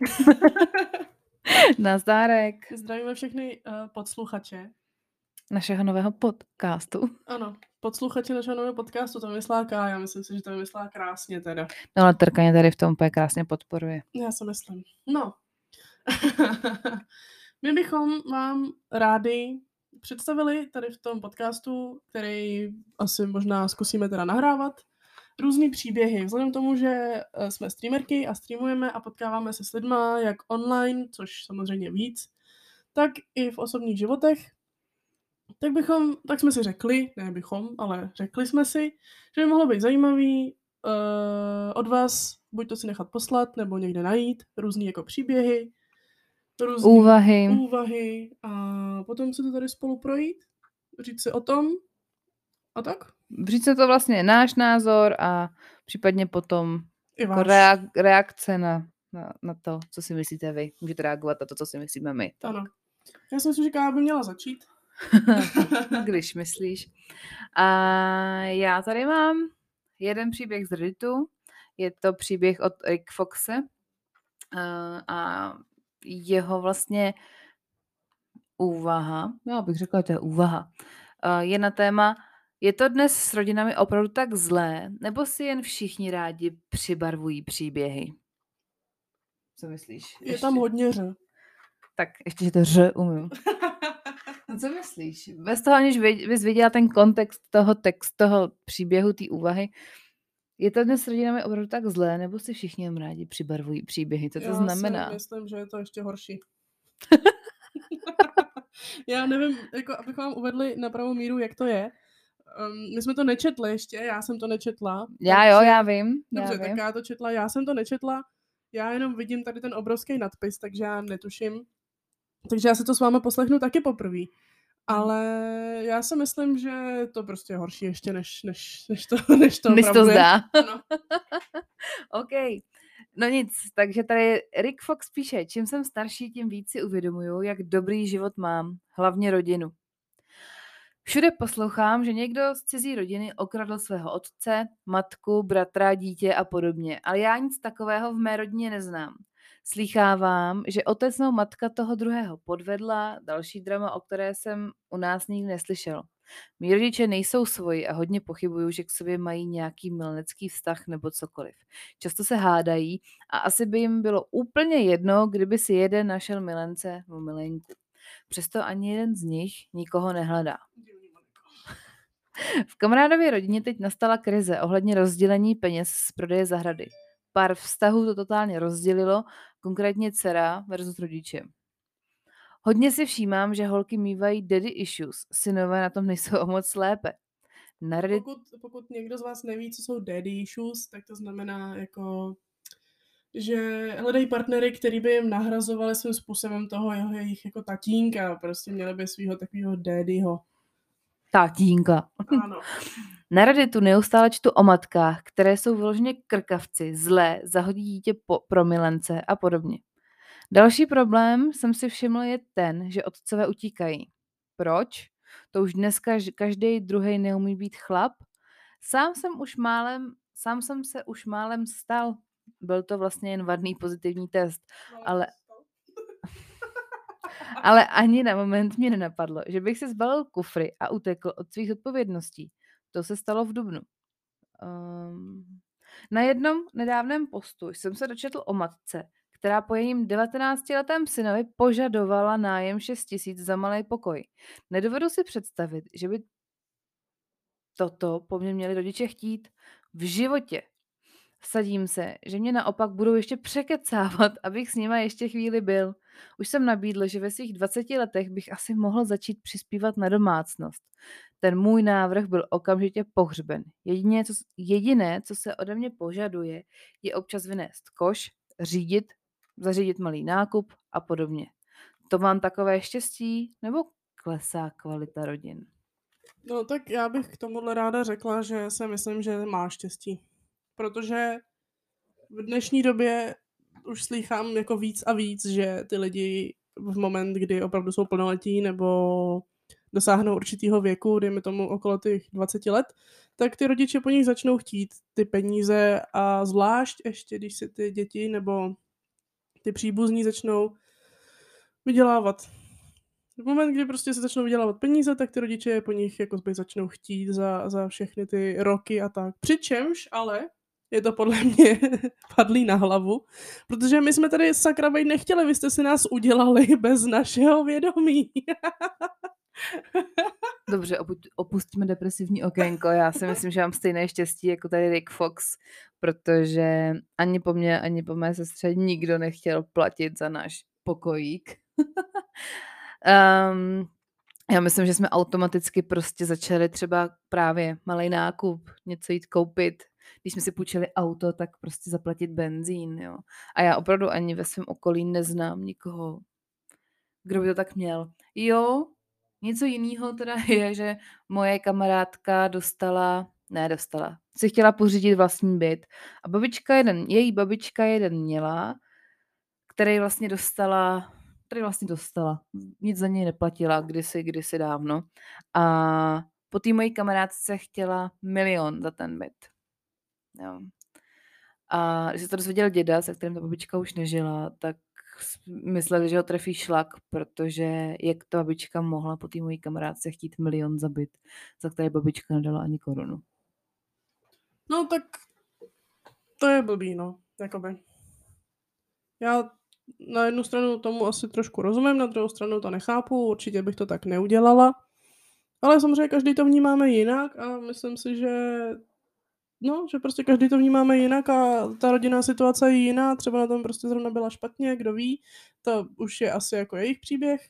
Nazdárek Zdravíme všechny uh, podsluchače. našeho nového podcastu. Ano, podsluchače našeho nového podcastu, to Ká, já myslím si, že to vymyslela krásně teda. No ale Trkaně tady v tom úplně krásně podporuje. Já si myslím. No. My bychom vám rádi představili tady v tom podcastu, který asi možná zkusíme teda nahrávat, různý příběhy. Vzhledem k tomu, že eh, jsme streamerky a streamujeme a potkáváme se s lidma jak online, což samozřejmě víc, tak i v osobních životech, tak bychom, tak jsme si řekli, ne bychom, ale řekli jsme si, že by mohlo být zajímavý uh, od vás buď to si nechat poslat, nebo někde najít, různý jako příběhy, různý Úvahy. úvahy a potom si to tady spolu projít, říct si o tom a tak. Říct se to vlastně náš názor a případně potom I jako reak- reakce na, na, na to, co si myslíte vy. Můžete reagovat na to, co si myslíme my. Tak. Ano. Já si myslím, že Kája by měla začít. Když myslíš. A já tady mám jeden příběh z Redditu. Je to příběh od Rick Foxe. A- A jeho vlastně úvaha, já bych řekla, že to je úvaha, a je na téma, je to dnes s rodinami opravdu tak zlé, nebo si jen všichni rádi přibarvují příběhy? Co myslíš? Je tam hodně ř. Tak ještě, že to ř umím. No co myslíš? Bez toho, aniž bys viděla ten kontext toho textu, toho příběhu, té úvahy, je to dnes s rodinami opravdu tak zlé, nebo si všichni jen rádi přibarvují příběhy? Co to Já znamená? si myslím, že je to ještě horší. já nevím, jako abychom vám uvedli na pravou míru, jak to je. Um, my jsme to nečetli ještě, já jsem to nečetla. Já jo, já vím. Dobře, já tak vím. já to četla, já jsem to nečetla, já jenom vidím tady ten obrovský nadpis, takže já netuším. Takže já si to s vámi poslechnu taky poprvé. Ale já si myslím, že to prostě je horší ještě, než, než, než to, než to Než to zdá. Ano. OK. No nic, takže tady Rick Fox píše, čím jsem starší, tím víc si uvědomuju, jak dobrý život mám, hlavně rodinu. Všude poslouchám, že někdo z cizí rodiny okradl svého otce, matku, bratra, dítě a podobně, ale já nic takového v mé rodině neznám. Slýchávám, že otec nebo matka toho druhého podvedla, další drama, o které jsem u nás nikdy neslyšel. Mí rodiče nejsou svoji a hodně pochybuju, že k sobě mají nějaký milenecký vztah nebo cokoliv. Často se hádají a asi by jim bylo úplně jedno, kdyby si jeden našel milence nebo milenku. Přesto ani jeden z nich nikoho nehledá. V kamarádově rodině teď nastala krize ohledně rozdělení peněz z prodeje zahrady. Pár vztahů to totálně rozdělilo, konkrétně dcera versus rodiče. Hodně si všímám, že holky mývají daddy issues, synové na tom nejsou o moc lépe. Na Reddit Pokud, pokud někdo z vás neví, co jsou daddy issues, tak to znamená jako že hledají partnery, který by jim nahrazovali svým způsobem toho jeho jejich jako tatínka, prostě měli by svého takového daddyho. tatínka. Ano. Na Redditu neustále čtu o matkách, které jsou vyloženě krkavci, zlé, zahodí dítě po, pro milence a podobně. Další problém jsem si všiml je ten, že otcové utíkají. Proč? To už dneska každý druhý neumí být chlap. Sám jsem už málem, sám jsem se už málem stal. Byl to vlastně jen vadný pozitivní test. Ale- Ale ani na moment mě nenapadlo, že bych si zbalil kufry a utekl od svých odpovědností. To se stalo v Dubnu. Um, na jednom nedávném postu jsem se dočetl o matce, která po jejím 19-letém synovi požadovala nájem 6 tisíc za malý pokoj. Nedovedu si představit, že by toto po mně měli rodiče chtít v životě. Sadím se, že mě naopak budou ještě překecávat, abych s nima ještě chvíli byl. Už jsem nabídl, že ve svých 20 letech bych asi mohl začít přispívat na domácnost. Ten můj návrh byl okamžitě pohřben. Jediné, co, jediné, co se ode mě požaduje, je občas vynést koš, řídit, zařídit malý nákup a podobně. To mám takové štěstí, nebo klesá kvalita rodin? No tak já bych k tomuhle ráda řekla, že si myslím, že má štěstí. Protože v dnešní době už slýchám jako víc a víc, že ty lidi v moment, kdy opravdu jsou plnoletí nebo dosáhnou určitého věku, dejme tomu okolo těch 20 let, tak ty rodiče po nich začnou chtít ty peníze a zvlášť ještě, když si ty děti nebo ty příbuzní začnou vydělávat. V moment, kdy prostě se začnou vydělávat peníze, tak ty rodiče po nich jako začnou chtít za, za všechny ty roky a tak. Přičemž ale je to podle mě padlý na hlavu, protože my jsme tady sakra vej nechtěli, vy jste si nás udělali bez našeho vědomí. Dobře, opustíme depresivní okénko. Já si myslím, že mám stejné štěstí jako tady Rick Fox, protože ani po mně, ani po mé sestře nikdo nechtěl platit za náš pokojík. um, já myslím, že jsme automaticky prostě začali třeba právě malý nákup, něco jít koupit. Když jsme si půjčili auto, tak prostě zaplatit benzín, jo. A já opravdu ani ve svém okolí neznám nikoho, kdo by to tak měl. Jo, Něco jiného teda je, že moje kamarádka dostala, ne dostala, si chtěla pořídit vlastní byt a babička jeden, její babička jeden měla, který vlastně dostala, který vlastně dostala, nic za něj neplatila kdysi, kdysi dávno a po té mojí kamarádce chtěla milion za ten byt. Jo. A když se to dozvěděl děda, se kterým ta babička už nežila, tak mysleli, že ho trefí šlak, protože jak ta babička mohla po té mojí kamarádce chtít milion za byt, za které babička nedala ani korunu. No tak to je blbý, no, jakoby. Já na jednu stranu tomu asi trošku rozumím, na druhou stranu to nechápu, určitě bych to tak neudělala. Ale samozřejmě každý to vnímáme jinak a myslím si, že No, že prostě každý to vnímáme jinak a ta rodinná situace je jiná, třeba na tom prostě zrovna byla špatně, kdo ví, to už je asi jako jejich příběh.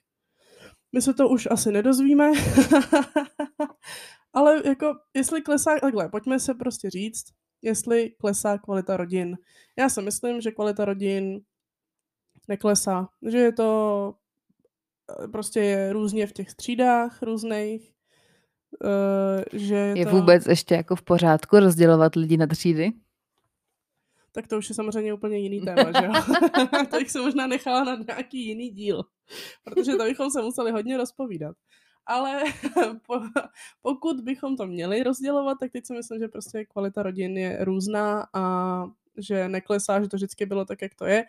My se to už asi nedozvíme, ale jako, jestli klesá, takhle, pojďme se prostě říct, jestli klesá kvalita rodin. Já si myslím, že kvalita rodin neklesá, že je to eh, prostě je různě v těch střídách různých, že je, je to... vůbec ještě jako v pořádku rozdělovat lidi na třídy? Tak to už je samozřejmě úplně jiný téma, že jo? to bych se možná nechala na nějaký jiný díl, protože to bychom se museli hodně rozpovídat. Ale po, pokud bychom to měli rozdělovat, tak teď si myslím, že prostě kvalita rodin je různá a že neklesá, že to vždycky bylo tak, jak to je.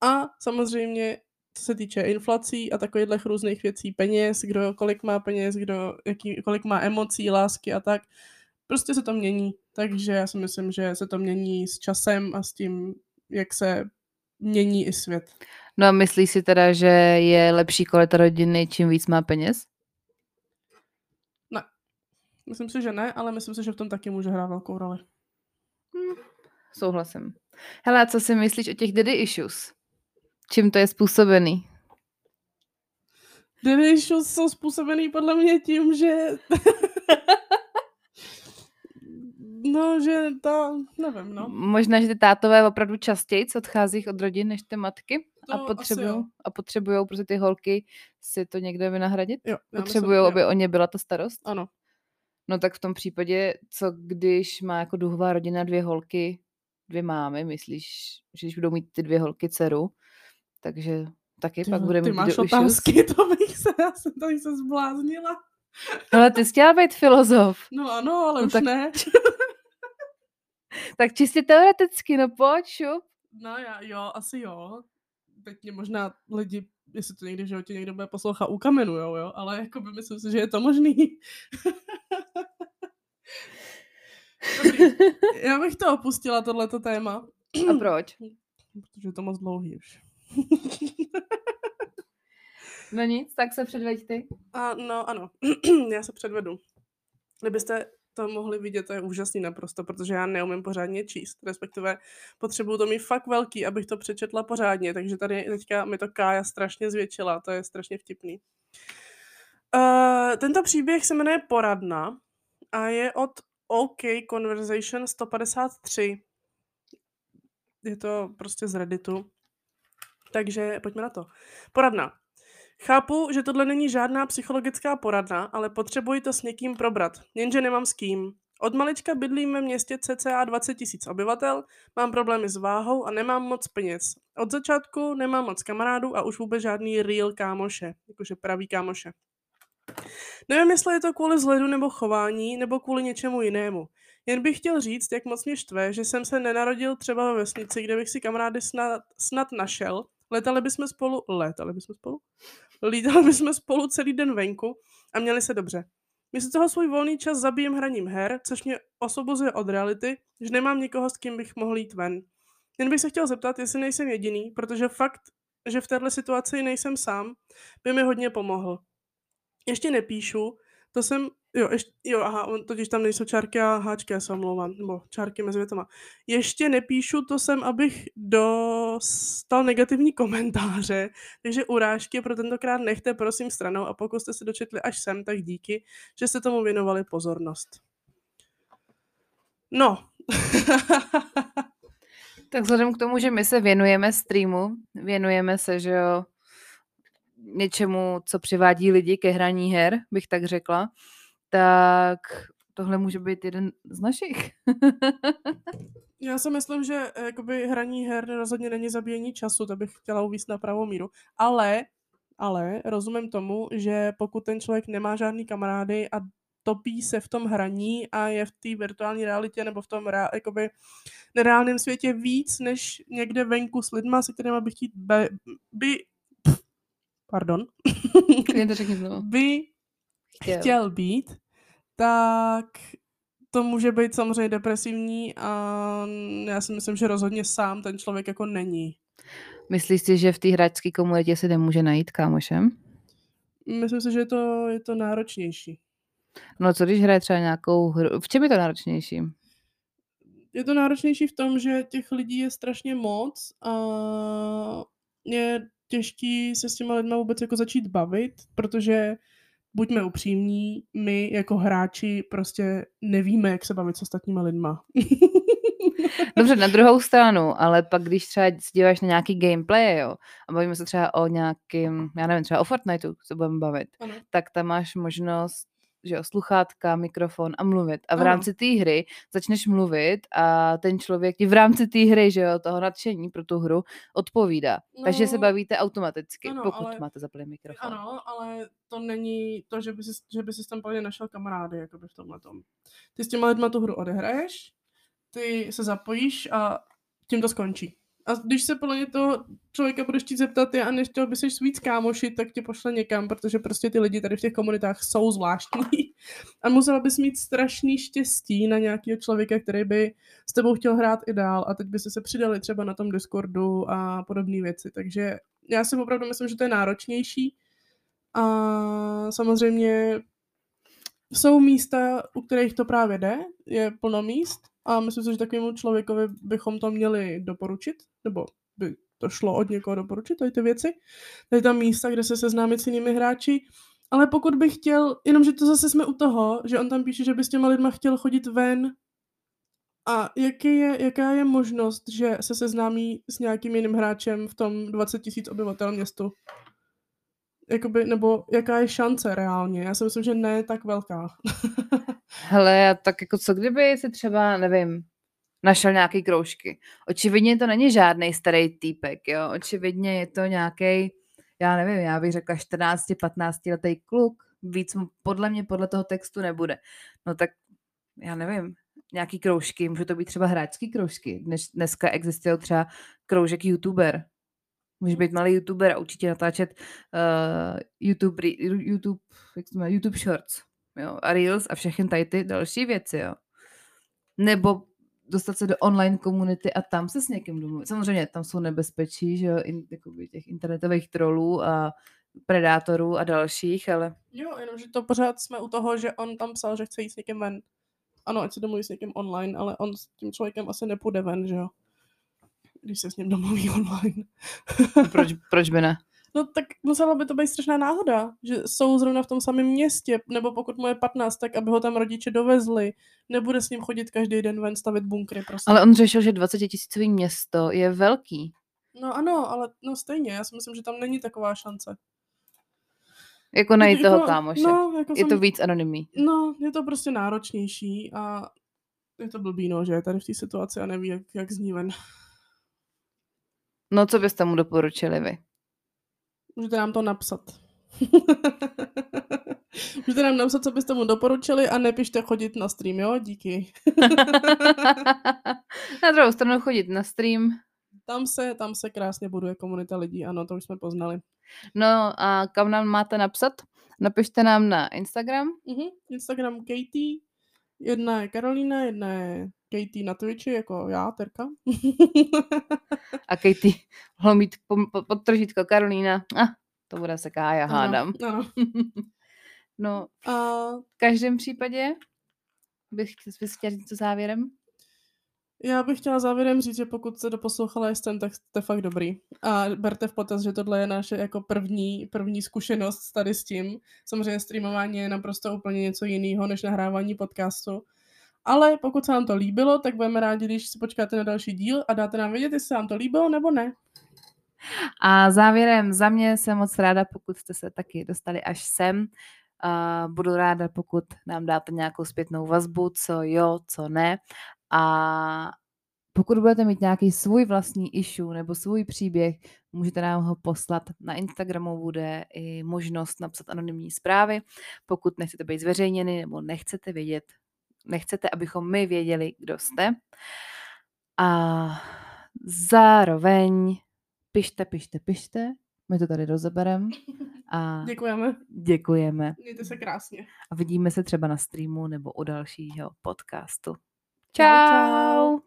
A samozřejmě co se týče inflací a takových různých věcí, peněz, kdo kolik má peněz, kdo jaký, kolik má emocí, lásky a tak, prostě se to mění. Takže já si myslím, že se to mění s časem a s tím, jak se mění i svět. No a myslíš si teda, že je lepší kvalita rodiny, čím víc má peněz? Ne. Myslím si, že ne, ale myslím si, že v tom taky může hrát velkou roli. Hmm, souhlasím. Hele, a co si myslíš o těch daddy issues? Čím to je způsobený? Daddy issues jsou způsobený podle mě tím, že No, že to, nevím, no. Možná, že ty tátové opravdu častěji odchází od rodin než ty matky to a potřebují a potřebují prostě ty holky si to někde vynahradit? Jo, potřebují, aby o ně byla ta starost? Ano. No tak v tom případě, co když má jako duhová rodina dvě holky, dvě mámy, myslíš, že když budou mít ty dvě holky dceru, takže taky ty, pak budeme Ty máš otázky, to bych se, já jsem to se zbláznila. Ale ty jsi chtěla být filozof. No ano, ale no, už tak... ne. tak čistě teoreticky, no pojď, šup. No já, jo, asi jo. Teď mě možná lidi, jestli to někdy v životě někdo bude poslouchat, ukamenujou, jo, ale jako by myslím si, že je to možný. Dobrý. Já bych to opustila, tohleto téma. A proč? Protože je to moc dlouhý už. no nic, tak se předveď ty. A, no ano, já se předvedu. Kdybyste to mohli vidět, to je úžasný naprosto, protože já neumím pořádně číst, respektive potřebuju to mít fakt velký, abych to přečetla pořádně, takže tady teďka mi to Kája strašně zvětšila, to je strašně vtipný. Uh, tento příběh se jmenuje Poradna a je od OK Conversation 153. Je to prostě z Redditu. Takže pojďme na to. Poradna. Chápu, že tohle není žádná psychologická poradna, ale potřebuji to s někým probrat, jenže nemám s kým. Od malička bydlím ve městě cca 20 tisíc obyvatel, mám problémy s váhou a nemám moc peněz. Od začátku nemám moc kamarádů a už vůbec žádný real kámoše, jakože pravý kámoše. Nevím, jestli je to kvůli vzhledu nebo chování, nebo kvůli něčemu jinému. Jen bych chtěl říct, jak moc mě štve, že jsem se nenarodil třeba ve vesnici, kde bych si kamarády snad, snad našel. Letali bychom spolu, letali bychom spolu? Lítali bychom spolu celý den venku a měli se dobře. Místo toho svůj volný čas zabijem hraním her, což mě osvobozuje od reality, že nemám nikoho, s kým bych mohl jít ven. Jen bych se chtěl zeptat, jestli nejsem jediný, protože fakt, že v této situaci nejsem sám, by mi hodně pomohl. Ještě nepíšu, to jsem, jo, ještě, jo, aha, on, totiž tam nejsou čárky a háčky, já se omlouvám, nebo čárky mezi větama. Ještě nepíšu, to jsem, abych dostal negativní komentáře, takže urážky pro tentokrát nechte prosím stranou a pokud jste se dočetli až sem, tak díky, že jste tomu věnovali pozornost. No. tak vzhledem k tomu, že my se věnujeme streamu, věnujeme se, že jo, něčemu, co přivádí lidi ke hraní her, bych tak řekla, tak tohle může být jeden z našich. Já si myslím, že eh, jakoby hraní her rozhodně není zabíjení času, to bych chtěla uvíct na pravou míru. Ale, ale rozumím tomu, že pokud ten člověk nemá žádný kamarády a topí se v tom hraní a je v té virtuální realitě nebo v tom rea, jakoby nereálném světě víc, než někde venku s lidma, se kterými by chtít be, by pardon, by chtěl být, tak to může být samozřejmě depresivní a já si myslím, že rozhodně sám ten člověk jako není. Myslíš si, že v té hráčské komunitě se nemůže najít kámošem? Myslím si, že je to, je to náročnější. No co když hraje třeba nějakou hru? V čem je to náročnější? Je to náročnější v tom, že těch lidí je strašně moc a je těžký se s těma lidma vůbec jako začít bavit, protože buďme upřímní, my jako hráči prostě nevíme, jak se bavit s ostatníma lidma. Dobře, na druhou stranu, ale pak když třeba si díváš na nějaký gameplay, jo, a bavíme se třeba o nějakým, já nevím, třeba o Fortniteu se budeme bavit, ano. tak tam máš možnost že jo, sluchátka, mikrofon a mluvit. A v ano. rámci té hry začneš mluvit a ten člověk ti v rámci té hry, že jo, toho nadšení pro tu hru odpovídá. No, Takže se bavíte automaticky, ano, pokud ale, máte zaplý mikrofon. Ano, ale to není to, že by si, že by si tam plně našel kamarády, jakoby v tomhle tom. Ty s těma lidma tu hru odehraješ, ty se zapojíš a tím to skončí. A když se podle toho člověka budeš chtít zeptat, já než chtěl by se víc kámoši, tak tě pošle někam, protože prostě ty lidi tady v těch komunitách jsou zvláštní. A musela bys mít strašný štěstí na nějakého člověka, který by s tebou chtěl hrát i dál a teď by se se přidali třeba na tom Discordu a podobné věci. Takže já si opravdu myslím, že to je náročnější. A samozřejmě jsou místa, u kterých to právě jde, je plno míst a myslím si, že takovému člověkovi bychom to měli doporučit, nebo by to šlo od někoho doporučit, tady ty věci. Tady tam místa, kde se seznámit s jinými hráči. Ale pokud bych chtěl, jenomže to zase jsme u toho, že on tam píše, že by s těma lidma chtěl chodit ven a jaký je, jaká je možnost, že se seznámí s nějakým jiným hráčem v tom 20 tisíc obyvatel městu? Jakoby, nebo jaká je šance reálně? Já si myslím, že ne tak velká. Hele, tak jako co kdyby si třeba, nevím, našel nějaký kroužky. Očividně to není žádný starý týpek, jo. Očividně je to nějaký, já nevím, já bych řekla 14-15 letý kluk. Víc podle mě, podle toho textu nebude. No tak, já nevím, nějaký kroužky, může to být třeba hráčský kroužky. Dnes, dneska existují třeba kroužek youtuber. Může být malý youtuber a určitě natáčet uh, YouTube, YouTube, jak to má, YouTube Shorts jo, a Reels a všechny tady ty další věci, jo. Nebo dostat se do online komunity a tam se s někým domluvit. Samozřejmě tam jsou nebezpečí, že jo, in, těch internetových trolů a predátorů a dalších, ale... Jo, jenomže to pořád jsme u toho, že on tam psal, že chce jít s někým ven. Ano, ať se domluví s někým online, ale on s tím člověkem asi nepůjde ven, že jo? Když se s ním domluví online. proč, proč by ne? No tak musela by to být strašná náhoda, že jsou zrovna v tom samém městě, nebo pokud mu je 15, tak aby ho tam rodiče dovezli, nebude s ním chodit každý den ven stavit bunkry. Prostě. Ale on řešil, že 20 tisícový město je velký. No ano, ale no stejně, já si myslím, že tam není taková šance. Jako najít jako, toho kámoše. No, jako je jsem, to víc anonymní. No, je to prostě náročnější a je to blbý, no, že je tady v té situaci a neví, jak, jak zní ven. No, co byste mu doporučili vy? Můžete nám to napsat. Můžete nám napsat, co byste mu doporučili a nepište chodit na stream, jo? Díky. na druhou stranu chodit na stream. Tam se, tam se krásně buduje komunita lidí, ano, to už jsme poznali. No a kam nám máte napsat? Napište nám na Instagram. Uh-huh. Instagram Katie, jedna je Karolína, jedna je Katie na Twitchi, jako já, Terka. a Katie mohlo mít podtržítko Karolína. Ah, to bude se Kája, hádám. Ano, ano. no, a... v každém případě bych, bych chtěla říct závěrem. Já bych chtěla závěrem říct, že pokud jste doposlouchala jsem, tak jste fakt dobrý. A berte v potaz, že tohle je naše jako první, první zkušenost tady s tím. Samozřejmě streamování je naprosto úplně něco jiného než nahrávání podcastu. Ale pokud se vám to líbilo, tak budeme rádi, když si počkáte na další díl a dáte nám vědět, jestli se vám to líbilo nebo ne. A závěrem za mě jsem moc ráda, pokud jste se taky dostali až sem. Uh, budu ráda, pokud nám dáte nějakou zpětnou vazbu, co jo, co ne. A pokud budete mít nějaký svůj vlastní issue nebo svůj příběh, můžete nám ho poslat. Na Instagramu bude i možnost napsat anonymní zprávy, pokud nechcete být zveřejněny nebo nechcete vědět, nechcete, abychom my věděli, kdo jste. A zároveň pište, pište, pište, my to tady rozebereme. A děkujeme. Děkujeme. Mějte se krásně. A vidíme se třeba na streamu nebo u dalšího podcastu. tchau. tchau.